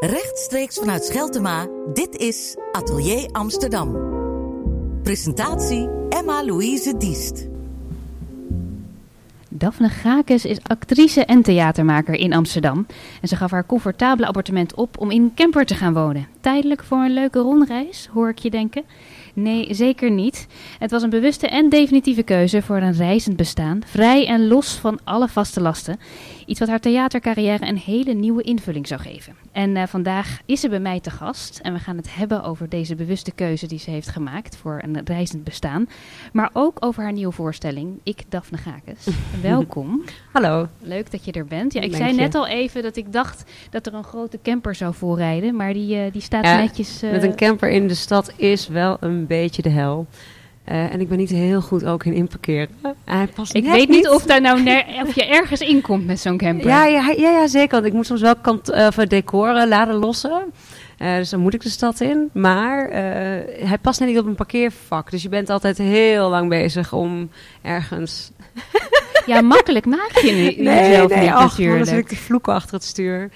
Rechtstreeks vanuit Scheltema, dit is Atelier Amsterdam. Presentatie Emma-Louise Diest. Daphne Gakes is actrice en theatermaker in Amsterdam. En ze gaf haar comfortabele appartement op om in camper te gaan wonen. Tijdelijk voor een leuke rondreis, hoor ik je denken. Nee, zeker niet. Het was een bewuste en definitieve keuze voor een reizend bestaan, vrij en los van alle vaste lasten. Iets wat haar theatercarrière een hele nieuwe invulling zou geven. En uh, vandaag is ze bij mij te gast en we gaan het hebben over deze bewuste keuze die ze heeft gemaakt voor een reizend bestaan. Maar ook over haar nieuwe voorstelling, Ik Daphne Gakes. Welkom. Hallo. Leuk dat je er bent. Ja, ik zei net al even dat ik dacht dat er een grote camper zou voorrijden, maar die, uh, die staat ja, netjes... Uh, met een camper in de stad is wel een beetje de hel. Uh, en ik ben niet heel goed ook in inparkeren. Hij past ik weet niet of, daar nou of je ergens in komt met zo'n camper. Ja, ja, ja, ja, zeker. Want ik moet soms wel kant, uh, decoren laden lossen. Uh, dus dan moet ik de stad in. Maar hij past net niet op een parkeervak. Dus je bent altijd heel lang bezig om ergens... ja, makkelijk maak je niet nee, zelf nee, niet ach, natuurlijk. Vloeken achter het stuur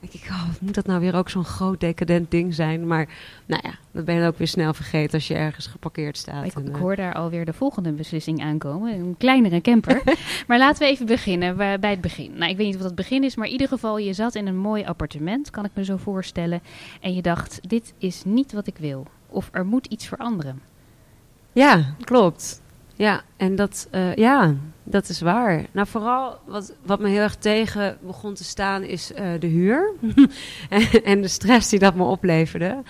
denk ik, oh, moet dat nou weer ook zo'n groot decadent ding zijn? Maar nou ja, dat ben je ook weer snel vergeten als je ergens geparkeerd staat. Ik, en, ik uh, hoor daar alweer de volgende beslissing aankomen. Een kleinere camper. maar laten we even beginnen bij het begin. Nou, ik weet niet wat het begin is, maar in ieder geval, je zat in een mooi appartement, kan ik me zo voorstellen. En je dacht, dit is niet wat ik wil. Of er moet iets veranderen. Ja, klopt. Ja, en dat, uh, ja, dat is waar. Nou, vooral wat, wat me heel erg tegen begon te staan is uh, de huur. en, en, de stress die dat me opleverde.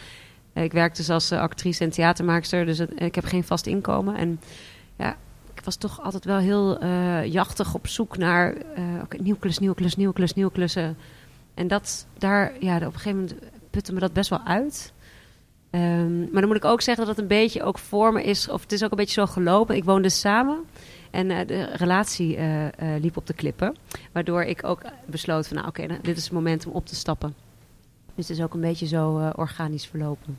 Uh, ik werk dus als actrice en theatermaakster, dus het, ik heb geen vast inkomen. En ja, ik was toch altijd wel heel jachtig op zoek naar okay, nieuw klus, nieuw klus, nieuw klus, nieuw klussen. En dat, daar, ja, op een gegeven moment putte me dat best wel uit. Um, maar dan moet ik ook zeggen dat het een beetje ook voor me is, of het is ook een beetje zo gelopen. Ik woonde samen en uh, de relatie uh, uh, liep op de klippen. Waardoor ik ook besloot van, nou oké, okay, dit is het moment om op te stappen. Dus het is ook een beetje zo organisch verlopen.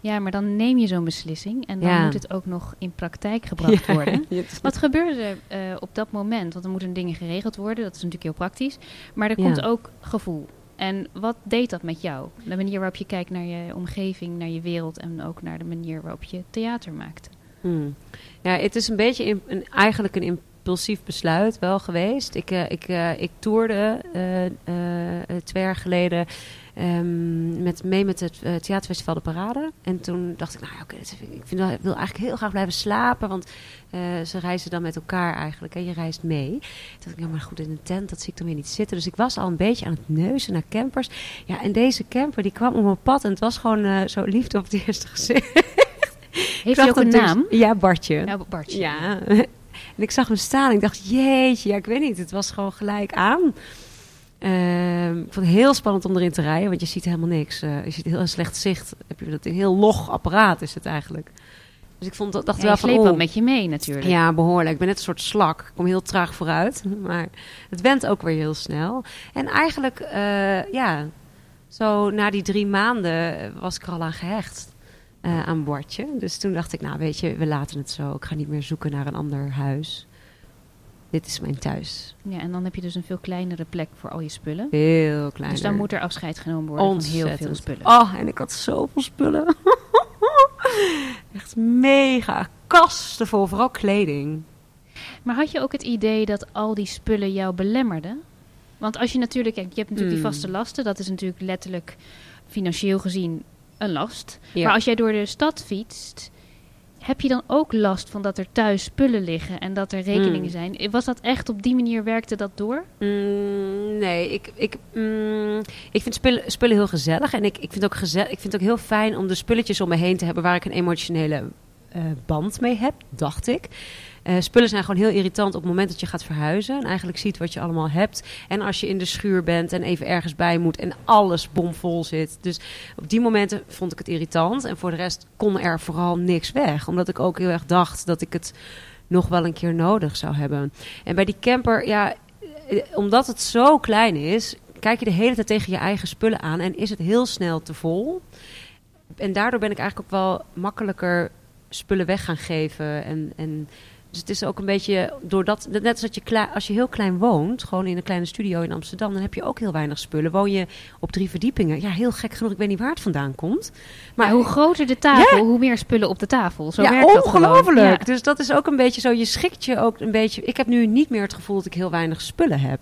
Ja, maar dan neem je zo'n beslissing en dan Ja. moet het ook nog in praktijk gebracht Ja, worden. Wat gebeurde er eh, op dat moment? Want er moeten dingen geregeld worden, dat is natuurlijk heel praktisch. Maar er Ja. komt ook gevoel. En wat deed dat met jou? De manier waarop je kijkt naar je omgeving, naar je wereld en ook naar de manier waarop je theater maakte. Hmm. Ja, het is een beetje een, eigenlijk een impulsief besluit wel geweest. Ik, eh, ik, eh, ik toerde eh, twee jaar geleden ehm, met, mee met het theaterfestival De Parade. En toen dacht ik, nou ja, oké, ik, vind ik wil eigenlijk heel graag blijven slapen. Want ze reizen dan met elkaar eigenlijk. En je reist mee. Toen dacht ik, ja, maar goed, in een tent, dat zie ik dan weer niet zitten. Dus ik was al een beetje aan het neuzen naar campers. Ja, en deze camper, die kwam op mijn pad. En het was gewoon zo liefde op het eerste gezicht. Heeft hij ook een naam? Ja, Bartje. Ja, Bartje. Ja. En ik zag hem staan en ik dacht, jeetje, ja, ik weet niet. Het was gewoon gelijk aan. Ehm, ik vond het heel spannend om erin te rijden, want je ziet helemaal niks. Eh, je ziet heel slecht zicht. Heb je dat een heel log apparaat is het eigenlijk. Dus ik vond dat dacht Ja, wel je van, oh, wat met je mee natuurlijk. ja, behoorlijk. Ik ben net een soort slak. Ik kom heel traag vooruit. Maar het went ook weer heel snel. En eigenlijk, eh, ja, zo na die drie maanden was ik er al aan gehecht. Eh, aan Bordje. Dus toen dacht ik, nou weet je, we laten het zo. Ik ga niet meer zoeken naar een ander huis. Dit is mijn thuis. Ja, en dan heb je dus een veel kleinere plek voor al je spullen. Heel klein. Dus dan moet er afscheid genomen worden van heel veel spullen. Oh, en ik had zoveel spullen. Echt mega kasten vol, vooral kleding. Maar had je ook het idee dat al die spullen jou belemmerden? Want als je natuurlijk, kijk, je hebt natuurlijk die Hmm. vaste lasten, dat is natuurlijk letterlijk financieel gezien een last. Ja. Maar als jij door de stad fietst, heb je dan ook last van dat er thuis spullen liggen en dat er rekeningen Hmm. zijn? Was dat echt op die manier werkte dat door? Mm, nee, ik, ik, mm, ik vind spullen, spullen heel gezellig. En ik, ik, vind ook gezellig, ik vind het ook heel fijn om de spulletjes om me heen te hebben waar ik een emotionele eh, band mee heb, dacht ik. Eh, spullen zijn gewoon heel irritant op het moment dat je gaat verhuizen. En eigenlijk ziet wat je allemaal hebt. En als je in de schuur bent en even ergens bij moet en alles bomvol zit. Dus op die momenten vond ik het irritant. En voor de rest kon er vooral niks weg. Omdat ik ook heel erg dacht dat ik het nog wel een keer nodig zou hebben. En bij die camper, ja, eh, omdat het zo klein is, kijk je de hele tijd tegen je eigen spullen aan en is het heel snel te vol. En daardoor ben ik eigenlijk ook wel makkelijker spullen weg gaan geven en, en Dus het is ook een beetje doordat, net als dat je klein, als je heel klein woont, gewoon in een kleine studio in Amsterdam, dan heb je ook heel weinig spullen. Woon je op drie verdiepingen, ja, heel gek genoeg, ik weet niet waar het vandaan komt. Maar hoe groter de tafel, hoe meer spullen op de tafel. Zo ja, werkt dat gewoon. ongelooflijk. Dus dat is ook een beetje zo, je schikt je ook een beetje. Ik heb nu niet meer het gevoel dat ik heel weinig spullen heb.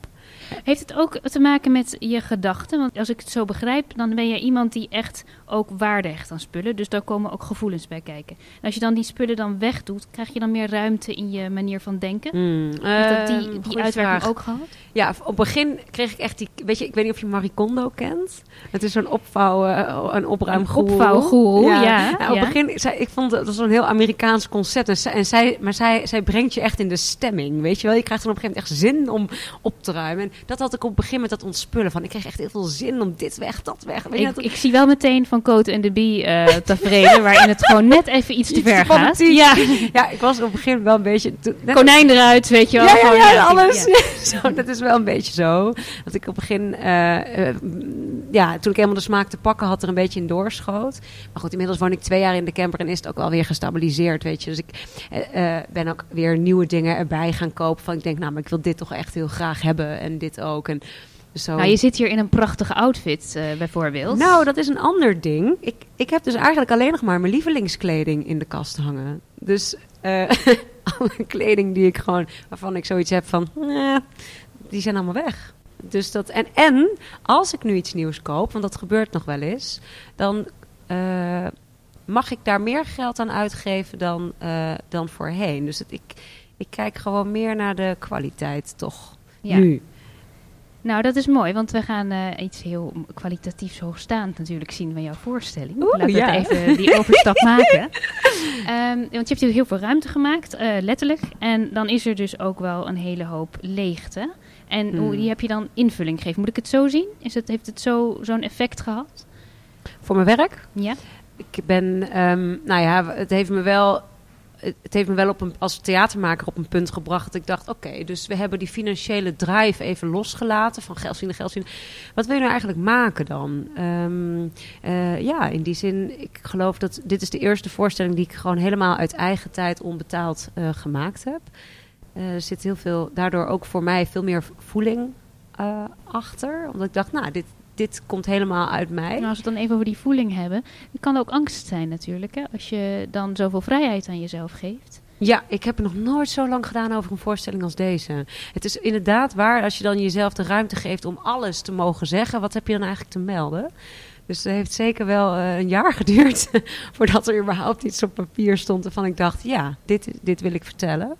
Heeft het ook te maken met je gedachten? Want als ik het zo begrijp, dan ben je iemand die echt ook waarde hecht aan spullen. Dus daar komen ook gevoelens bij kijken. En als je dan die spullen dan wegdoet, krijg je dan meer ruimte in je manier van denken? Heeft dat die, Ehm, die uitwerking vraag. ook gehad? Ja, op het begin kreeg ik echt die... Weet je, ik weet niet of je Marie Kondo kent. Het is zo'n opvouwen, een opruimgoeroe. opvouwgoeroe, ja, Nou, op ja. het begin, zij, ik vond dat was zo'n heel Amerikaans concept. En zij, en zij, maar zij, zij brengt je echt in de stemming, weet je wel. Je krijgt dan op een gegeven moment echt zin om op te ruimen. En dat had ik op het begin met dat ontspullen. Van, ik kreeg echt heel veel zin om dit weg, dat weg. Ik, dat- ik zie wel meteen van Coat en de Bee eh tevreden, waarin het gewoon net even iets te Iets te ver gaat. Ja, ja, ik was op het begin wel een beetje... konijn eruit, weet je wel. Ja, ja, Gewoon, ja, ja, alles. zo, dat is wel een beetje zo. Dat ik op het begin, eh, eh, ja, toen ik helemaal de smaak te pakken had, er een beetje in doorschoot. Maar goed, inmiddels woon ik twee jaar in de camper en is het ook wel weer gestabiliseerd, weet je. Dus ik eh, eh, ben ook weer nieuwe dingen erbij gaan kopen. Van ik denk, nou, maar ik wil dit toch echt heel graag hebben en dit ook. En zo. Nou, je zit hier in een prachtige outfit, eh, bijvoorbeeld. Nou, dat is een ander ding. Ik, ik heb dus eigenlijk alleen nog maar mijn lievelingskleding in de kast hangen. Dus eh, alle kleding die ik gewoon, waarvan ik zoiets heb van, eh, die zijn allemaal weg. Dus dat, en, en als ik nu iets nieuws koop, want dat gebeurt nog wel eens, dan mag ik daar meer geld aan uitgeven dan, dan voorheen. Dus het, ik, ik kijk gewoon meer naar de kwaliteit toch Ja. nu. Nou, dat is mooi, want we gaan eh, iets heel kwalitatiefs hoogstaand natuurlijk zien van jouw voorstelling. Oeh, we ja. even die overstap maken. Ehm, want je hebt hier heel veel ruimte gemaakt, eh, letterlijk. En dan is er dus ook wel een hele hoop leegte. En hoe, Hmm. die heb je dan invulling gegeven. Moet ik het zo zien? Is het, heeft het zo, zo'n effect gehad? Voor mijn werk Ja? Ik ben, ehm, nou ja, het heeft me wel, het heeft me wel op een, als theatermaker op een punt gebracht dat ik dacht, oké, dus we hebben die financiële drive even losgelaten van geld verdienen, geld verdienen. Wat wil je nou eigenlijk maken dan? Ehm, eh, ja, in die zin, ik geloof dat dit is de eerste voorstelling die ik gewoon helemaal uit eigen tijd onbetaald eh, gemaakt heb. Eh, er zit heel veel, daardoor ook voor mij veel meer voeling achter, omdat ik dacht, nou, dit, dit komt helemaal uit mij. Nou, als we het dan even over die voeling hebben. Het kan ook angst zijn natuurlijk, hè? Als je dan zoveel vrijheid aan jezelf geeft. Ja, ik heb het nog nooit zo lang gedaan over een voorstelling als deze. Het is inderdaad waar, als je dan jezelf de ruimte geeft om alles te mogen zeggen, wat heb je dan eigenlijk te melden? Dus het heeft zeker wel eh, een jaar geduurd voordat er überhaupt iets op papier stond waarvan ik dacht, ja, dit, dit wil ik vertellen.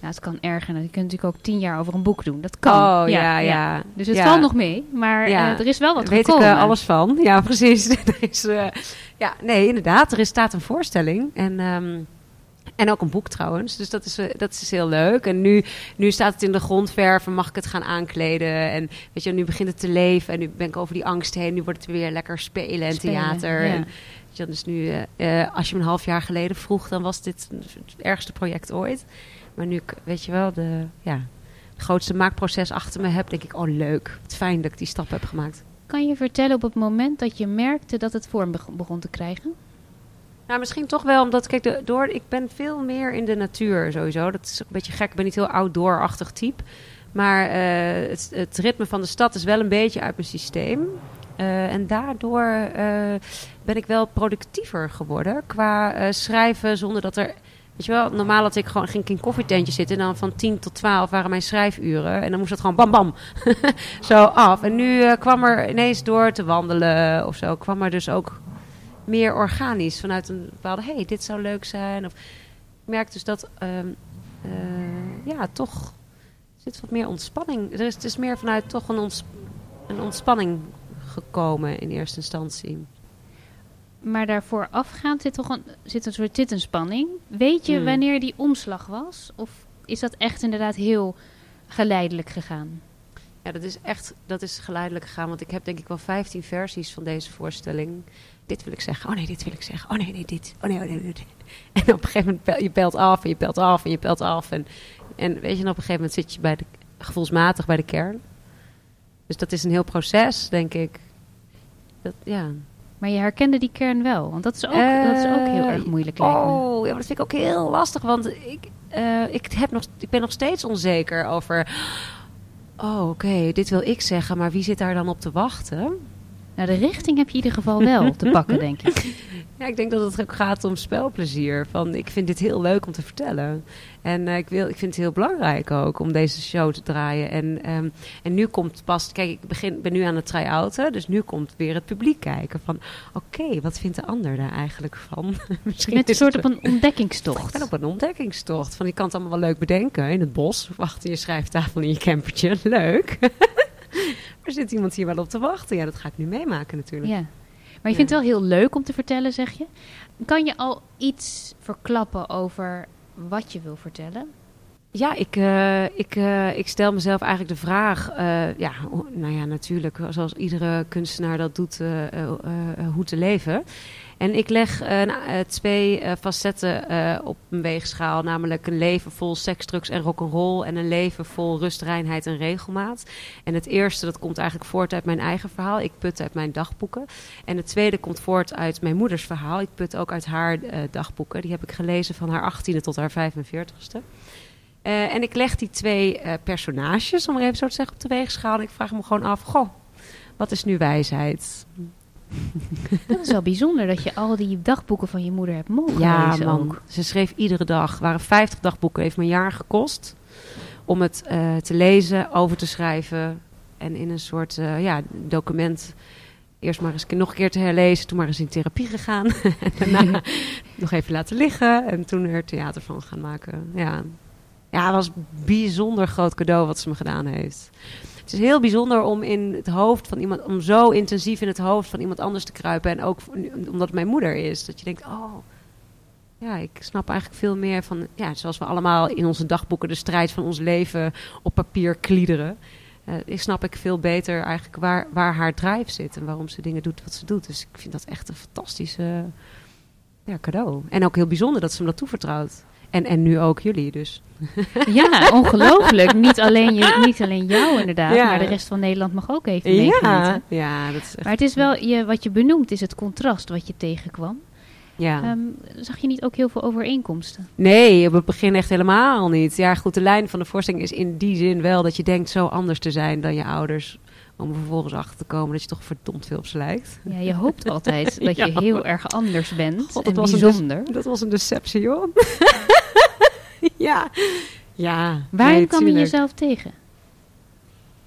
Nou, het kan erger. Je kunt natuurlijk ook tien jaar over een boek doen. Dat kan. Oh, ja, ja. Dus het Ja. valt nog mee. Maar Ja. eh, er is wel wat weet gekomen. ik eh, alles van. Ja, precies. er is, eh, ja, nee, inderdaad. Er is, staat een voorstelling. En, ehm, en ook een boek trouwens. Dus dat is, dat is heel leuk. En nu, nu staat het in de grondverf en mag ik het gaan aankleden. En weet je, nu begint het te leven. En nu ben ik over die angst heen. Nu wordt het weer lekker spelen en Spelen, theater. ja. En, weet je, dus nu, als je me een half jaar geleden vroeg, dan was dit het ergste project ooit. Maar nu ik, weet je wel, de, ja, het grootste maakproces achter me heb, denk ik, oh leuk. Het fijn dat ik die stap heb gemaakt. Kan je vertellen op het moment dat je merkte dat het vorm beg- begon te krijgen? Nou, misschien toch wel, omdat kijk, de, door, ik ben veel meer in de natuur sowieso. Dat is een beetje gek. Ik ben niet heel outdoor-achtig type. Maar eh, het, het ritme van de stad is wel een beetje uit mijn systeem. Eh, en daardoor eh, ben ik wel productiever geworden qua schrijven zonder dat er... Weet je wel, normaal had ik gewoon, ging ik in koffietentje zitten en dan van 10 tot 12 waren mijn schrijfuren. En dan moest dat gewoon bam bam zo af. En nu eh, kwam er ineens door te wandelen of zo, kwam er dus ook meer organisch vanuit een bepaalde, hey, dit zou leuk zijn. Of, ik merk dus dat, eh, ja, toch zit wat meer ontspanning. Er is, het is meer vanuit toch een, een ontspanning gekomen in eerste instantie. Maar daarvoor afgaand zit toch een, zit een soort zit een spanning. Weet je Hmm. wanneer die omslag was? Of is dat echt inderdaad heel geleidelijk gegaan? Ja, dat is echt dat is geleidelijk gegaan. Want ik heb denk ik wel 15 versies van deze voorstelling. Dit wil ik zeggen. Oh nee, dit wil ik zeggen. Oh nee, nee, dit. Oh nee, oh nee, dit. En op een gegeven moment pel je pelt af en je pelt af en je pelt af. En, en weet je, en op een gegeven moment zit je bij de, gevoelsmatig bij de kern. Dus dat is een heel proces, denk ik. Dat, ja. Maar je herkende die kern wel, want dat is ook, dat is ook heel Eh, erg moeilijk. lijkt me. Oh, ja, maar dat vind ik ook heel lastig. Want ik, eh, ik, heb nog, ik ben nog steeds onzeker over... Oh, oké, dit wil ik zeggen, maar wie zit daar dan op te wachten? Nou, de richting heb je in ieder geval wel te pakken, denk ik. Ja, ik denk dat het ook gaat om spelplezier. Van, ik vind dit heel leuk om te vertellen. En eh, ik, wil, ik vind het heel belangrijk ook om deze show te draaien. En, ehm, en nu komt pas... Kijk, ik begin, ben nu aan het try-outen. Dus nu komt weer het publiek kijken. Van, oké, wat vindt de ander daar eigenlijk van? Misschien Met een soort op een ontdekkingstocht. Ik ben op een ontdekkingstocht. Van, je kan het allemaal wel leuk bedenken in het bos. Of achter je schrijftafel in je campertje. Leuk. maar zit iemand hier wel op te wachten? Ja, dat ga ik nu meemaken natuurlijk. Ja. Maar je vindt het wel heel leuk om te vertellen, zeg je. Kan je al iets verklappen over wat je wil vertellen? Ja, ik, eh, ik, eh, ik stel mezelf eigenlijk de vraag, eh, ja, nou ja, natuurlijk, zoals iedere kunstenaar dat doet, hoe te leven. En ik leg eh, eh, twee eh, facetten op een weegschaal, namelijk een leven vol seks, drugs en rock'n'roll en een leven vol rust, reinheid en regelmaat. En het eerste, dat komt eigenlijk voort uit mijn eigen verhaal. Ik put uit mijn dagboeken. En het tweede komt voort uit mijn moeders verhaal. Ik put ook uit haar dagboeken. Die heb ik gelezen van haar 18e tot haar 45ste. Eh, en ik leg die twee personages, om maar even zo te zeggen, op de weegschaal. En ik vraag me gewoon af, goh, wat is nu wijsheid? Dat is wel bijzonder dat je al die dagboeken van je moeder hebt mogen Ja, lezen man. ook. Ze schreef iedere dag. Het waren 50 dagboeken. Heeft me een jaar gekost om het eh, te lezen, over te schrijven. En in een soort eh, ja, document eerst maar eens nog een keer te herlezen. Toen maar eens in therapie gegaan. en daarna nog even laten liggen. En toen er theater van gaan maken. Ja. ja, het was een bijzonder groot cadeau wat ze me gedaan heeft. Het is heel bijzonder om in het hoofd van iemand, om zo intensief in het hoofd van iemand anders te kruipen. En ook omdat het mijn moeder is. Dat je denkt, oh, ja, ik snap eigenlijk veel meer van, ja, zoals we allemaal in onze dagboeken de strijd van ons leven op papier kliederen. Eh, ik snap ik veel beter eigenlijk waar, waar haar drive zit en waarom ze dingen doet wat ze doet. Dus ik vind dat echt een fantastische ja, cadeau. En ook heel bijzonder dat ze me dat toevertrouwt. En, en nu ook jullie dus. Ja, ongelooflijk. niet, alleen je, niet alleen jou inderdaad, Ja. maar de rest van Nederland mag ook even meegenieten. Ja, ja, dat is echt... Maar het is wel, je, wat je benoemt, is het contrast wat je tegenkwam. Ja. Ehm, zag je niet ook heel veel overeenkomsten? Nee, op het begin echt helemaal niet. Ja, goed, de lijn van de voorstelling is in die zin wel dat je denkt zo anders te zijn dan je ouders. Om er vervolgens achter te komen dat je toch verdomd veel op ze lijkt. Ja, je hoopt altijd dat je Ja. heel erg anders bent God, en dat was een bijzonder. Dat was een deceptie, joh. ja. Ja. Waarin nee, kwam je jezelf tegen?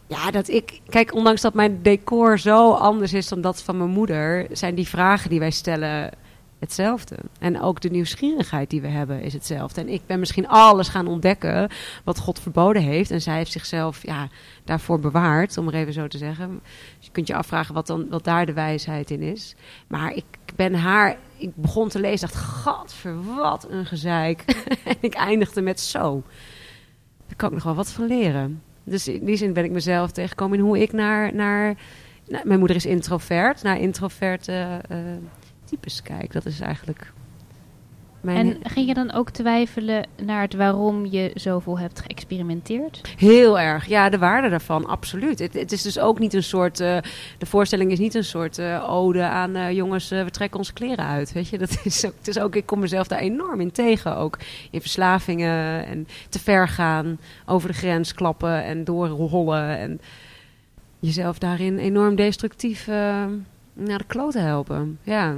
Ja, dat ik... Kijk, ondanks dat mijn decor zo anders is dan dat van mijn moeder... zijn die vragen die wij stellen hetzelfde. En ook de nieuwsgierigheid die we hebben is hetzelfde. En ik ben misschien alles gaan ontdekken wat God verboden heeft. En zij heeft zichzelf ja, daarvoor bewaard, om er even zo te zeggen. Dus je kunt je afvragen wat, dan, wat daar de wijsheid in is. Maar ik ben haar... Ik begon te lezen, dacht, gadver, wat een gezeik. en ik eindigde met zo. Daar kan ik nog wel wat van leren. Dus in die zin ben ik mezelf tegengekomen in hoe ik naar... naar mijn moeder is introvert, naar introverte eh, types kijk. Dat is eigenlijk... Mijn En ging je dan ook twijfelen naar het waarom je zoveel hebt geëxperimenteerd? Heel erg, ja, de waarde daarvan, absoluut. Het, het is dus ook niet een soort, eh, de voorstelling is niet een soort eh, ode aan eh, jongens, we trekken onze kleren uit, weet je. Dat is ook, het is ook, ik kom mezelf daar enorm in tegen, ook in verslavingen en te ver gaan, over de grens klappen en doorrollen en jezelf daarin enorm destructief naar de klote helpen, ja.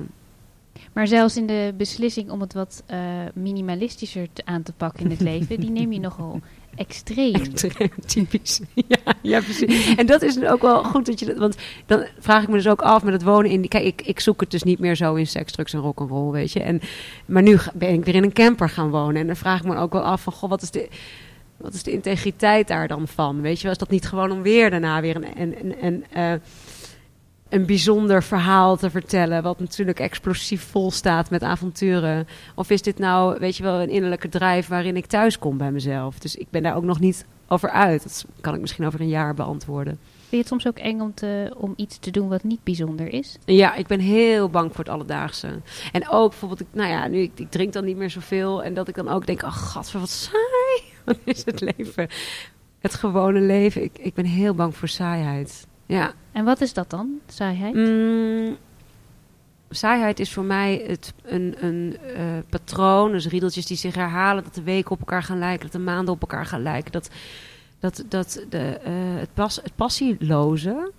Maar zelfs in de beslissing om het wat eh, minimalistischer te, aan te pakken in het leven, die neem je nogal extreem. Extreem typisch. ja, ja, precies. En dat is ook wel goed dat je dat. Want dan vraag ik me dus ook af met het wonen in. Kijk, ik, ik zoek het dus niet meer zo in seks, drugs en rock'n'roll, weet je. En, maar nu ben ik weer in een camper gaan wonen. En dan vraag ik me ook wel af van, goh, wat is de. Wat is de integriteit daar dan van? Weet je, was dat niet gewoon om weer daarna weer een, een, een, een, eh, een bijzonder verhaal te vertellen, wat natuurlijk explosief vol staat met avonturen? Of is dit nou, weet je wel, een innerlijke drijf waarin ik thuis kom bij mezelf? Dus ik ben daar ook nog niet over uit. Dat kan ik misschien over een jaar beantwoorden. Vind je het soms ook eng om, te, om iets te doen wat niet bijzonder is? Ja, ik ben heel bang voor het alledaagse. En ook bijvoorbeeld, nou ja, nu ik, ik drink dan niet meer zoveel. En dat ik dan ook denk, oh god, wat saai. Wat is het leven? Het gewone leven. Ik, ik ben heel bang voor saaiheid. Ja. En wat is dat dan, saaiheid? Mm, saaiheid is voor mij het, een, een eh, patroon, dus riedeltjes die zich herhalen, dat de weken op elkaar gaan lijken, dat de maanden op elkaar gaan lijken, dat, dat, dat de, eh, het, pas, het passieloze,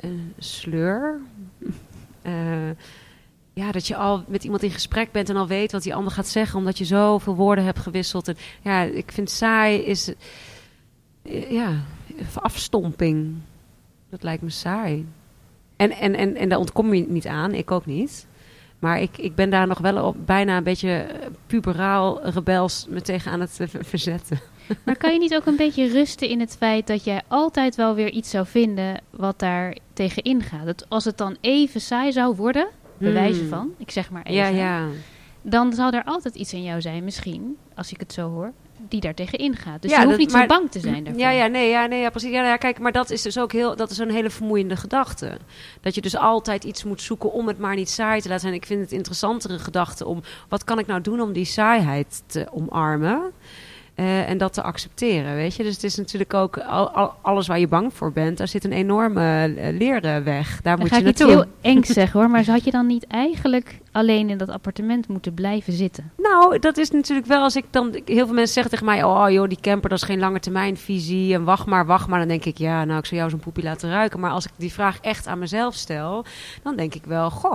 eh, sleur, ja, dat je al met iemand in gesprek bent en al weet wat die ander gaat zeggen, omdat je zoveel woorden hebt gewisseld. En, ja, ik vind saai is, ja, afstomping. Dat lijkt me saai. En, en, en, en daar ontkom je niet aan, ik ook niet. Maar ik, ik ben daar nog wel op, bijna een beetje eh, puberaal, rebels me tegen aan het eh, ver- verzetten. Maar kan je niet ook een beetje rusten in het feit dat jij altijd wel weer iets zou vinden wat daar tegen ingaat? Dat als het dan even saai zou worden, bewijzen Hmm. van, ik zeg maar even, Ja, ja. dan zal er altijd iets in jou zijn, misschien, als ik het zo hoor, die daar tegen ingaat. Dus Ja, je hoeft dat- niet zo bang te zijn daarvoor. Ja, ja, nee, ja, nee, ja, precies. Ja, ja, kijk, maar dat is dus ook heel, dat is een hele vermoeiende gedachte. Dat je dus altijd iets moet zoeken om het maar niet saai te laten zijn. Ik vind het interessantere gedachte om, wat kan ik nou doen om die saaiheid te omarmen? Eh, en dat te accepteren, weet je. Dus het is natuurlijk ook al, al- alles waar je bang voor bent. Daar zit een enorme eh, leren weg. Daar Dan moet ga je ik iets naartoe. heel eng zeggen hoor, maar had je dan niet eigenlijk alleen in dat appartement moeten blijven zitten? Nou, dat is natuurlijk wel als ik dan... Heel veel mensen zeggen tegen mij... Oh joh, die camper, dat is geen lange termijn visie. En wacht maar, wacht maar. Dan denk ik, ja, nou, ik zou jou zo'n poepie laten ruiken. Maar als ik die vraag echt aan mezelf stel... Dan denk ik wel, goh...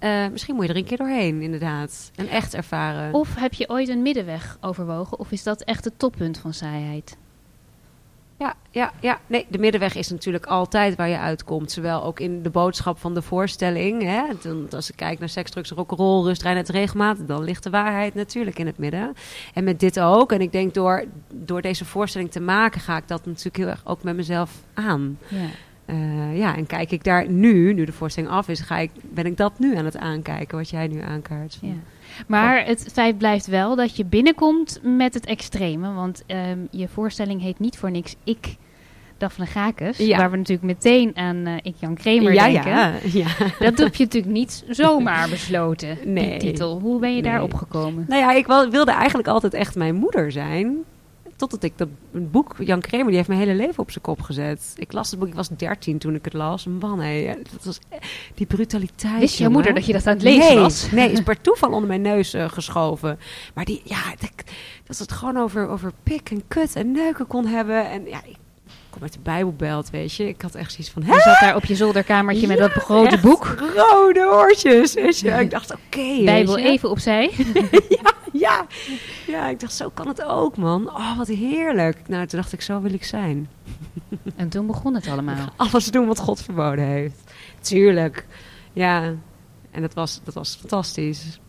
eh, misschien moet je er een keer doorheen, inderdaad. En echt ervaren. Of heb je ooit een middenweg overwogen? Of is dat echt het toppunt van saaiheid? Ja, ja, ja. Nee, de middenweg is natuurlijk altijd waar je uitkomt. Zowel ook in de boodschap van de voorstelling. Hè? Als ik kijk naar seks, drugs, rock'n'roll, rust, reinheid, regelmaat... dan ligt de waarheid natuurlijk in het midden. En met dit ook. En ik denk door, door deze voorstelling te maken... ga ik dat natuurlijk heel erg ook met mezelf aan. Ja. Eh, ja, en kijk ik daar nu, nu de voorstelling af is... Ga ik, ben ik dat nu aan het aankijken, wat jij nu aankaart. Ja. Maar het feit blijft wel dat je binnenkomt met het extreme. Want ehm, je voorstelling heet niet voor niks Ik, Daphne Gakes. Ja. Waar we natuurlijk meteen aan eh, Ik, Jan Kramer ja, denken. ja, ja. Dat heb je natuurlijk niet zomaar besloten, Nee. die titel. Hoe ben je daar Nee. opgekomen? Nou ja, ik wilde eigenlijk altijd echt mijn moeder zijn. Totdat ik dat een boek, Jan Kramer, die heeft mijn hele leven op zijn kop gezet. Ik las het boek, ik was 13 toen ik het las. Man, hé, dat was e- die brutaliteit. Wist je jongen. moeder dat je dat aan het lezen nee, was? Nee, is per toeval onder mijn neus eh, geschoven. Maar die, ja, dat, dat het gewoon over, over pik en kut en neuken kon hebben. En ja, ik kom uit de Bijbelbelt, weet je. Ik had echt zoiets van, hè? Je zat daar op je zolderkamertje met dat grote boek. Rode oortjes, weet je. Ik dacht, oké. Bijbel even opzij. Ja, ja, ik dacht, zo kan het ook, man. Oh, wat heerlijk. Nou, toen dacht ik, zo wil ik zijn. En toen begon het allemaal. Alles doen wat God verboden heeft. Tuurlijk. Ja, en dat was, dat was fantastisch.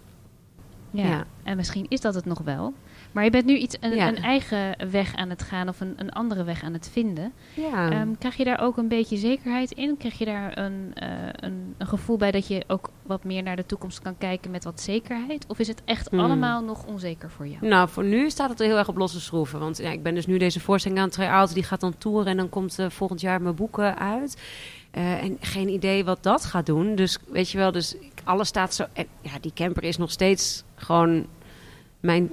Ja. Ja. En misschien is dat het nog wel. Maar je bent nu iets, een, Ja. een eigen weg aan het gaan of een, een andere weg aan het vinden. Ja. Ehm, krijg je daar ook een beetje zekerheid in? Krijg je daar een, eh, een, een gevoel bij dat je ook wat meer naar de toekomst kan kijken met wat zekerheid? Of is het echt Hmm. allemaal nog onzeker voor jou? Nou, voor nu staat het heel erg op losse schroeven. Want ja, ik ben dus nu deze voorstelling aan het try-out. Die gaat dan toeren en dan komt eh, volgend jaar mijn boeken uit. Eh, en geen idee wat dat gaat doen. Dus weet je wel, dus alles staat zo... En, ja, die camper is nog steeds gewoon mijn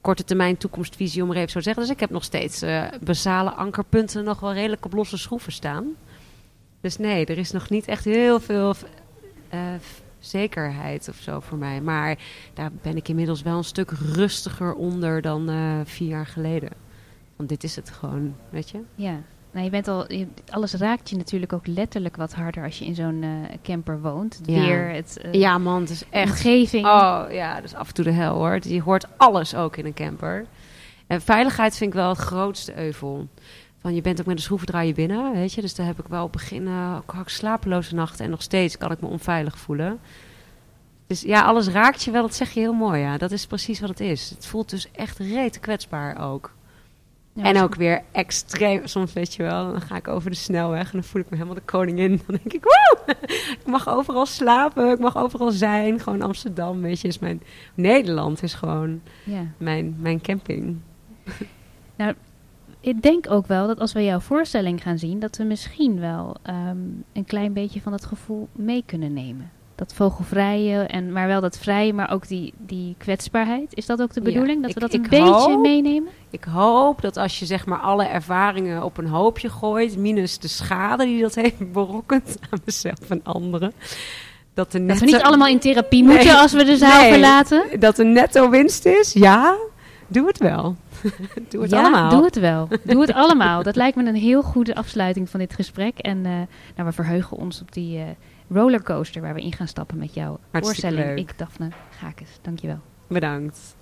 korte termijn toekomstvisie, om even zo te zeggen. Dus ik heb nog steeds eh basale ankerpunten nog wel redelijk op losse schroeven staan. Dus nee, er is nog niet echt heel veel eh, zekerheid of zo voor mij. Maar daar ben ik inmiddels wel een stuk rustiger onder dan eh, vier jaar geleden. Want dit is het gewoon, weet je? Ja. Nou, je bent al, je- alles raakt je natuurlijk ook letterlijk wat harder als je in zo'n eh, camper woont. Het Ja. weer, het, eh, Ja, man, het is echt... omgeving. Oh ja, is af en toe de hel hoor. Je hoort alles ook in een camper. En veiligheid vind ik wel het grootste euvel. Van je bent ook met een schroevendraaier binnen, weet je. Dus daar heb ik wel op begin eh, ook had ik slapeloze nachten. En nog steeds kan ik me onveilig voelen. Dus ja, alles raakt je wel. Dat zeg je heel mooi, ja. Dat is precies wat het is. Het voelt dus echt reet kwetsbaar ook. Ja, en ook weer extreem. Soms weet je wel, dan ga ik over de snelweg en dan voel ik me helemaal de koningin. Dan denk ik, woe! Ik mag overal slapen, ik mag overal zijn. Gewoon Amsterdam, weet je, is mijn... Nederland is gewoon Ja. mijn, mijn camping. Ik denk ook wel dat als we jouw voorstelling gaan zien, dat we misschien wel ehm, een klein beetje van dat gevoel mee kunnen nemen dat vogelvrije, en, maar wel dat vrije, maar ook die, die kwetsbaarheid. Is dat ook de bedoeling? Dat we dat een beetje meenemen? Ik hoop dat als je zeg maar alle ervaringen op een hoopje gooit, minus de schade die dat heeft berokkend aan mezelf en anderen. Dat, de netto... dat we niet allemaal in therapie moeten als we de zaal verlaten. Dat een netto winst is, ja, doe het wel. doe het allemaal. Doe het wel. Doe het allemaal. Dat lijkt me een heel goede afsluiting van dit gesprek. En uh, nou, we verheugen ons op die. Eh, rollercoaster waar we in gaan stappen met jouw voorstelling. Leuk. Ik, Daphne je Dankjewel. Bedankt.